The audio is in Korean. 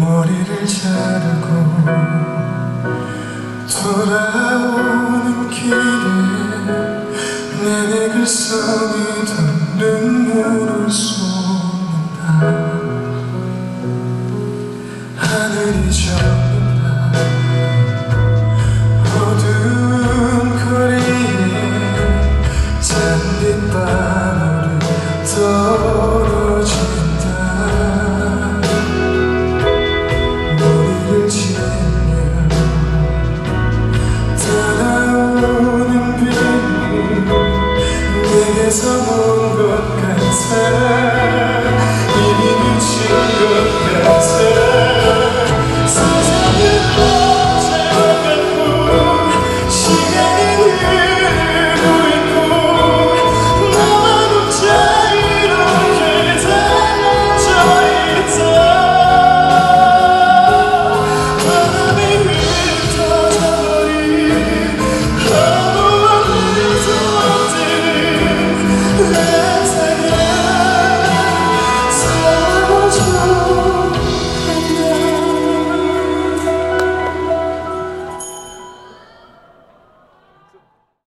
머리를 자르고 돌아오는 길에 내 넥을 써니 눈물을 쏟는다 하늘이 저 떨어진다. 머리를 치며 따라오는 빛이 내게서 온것 같아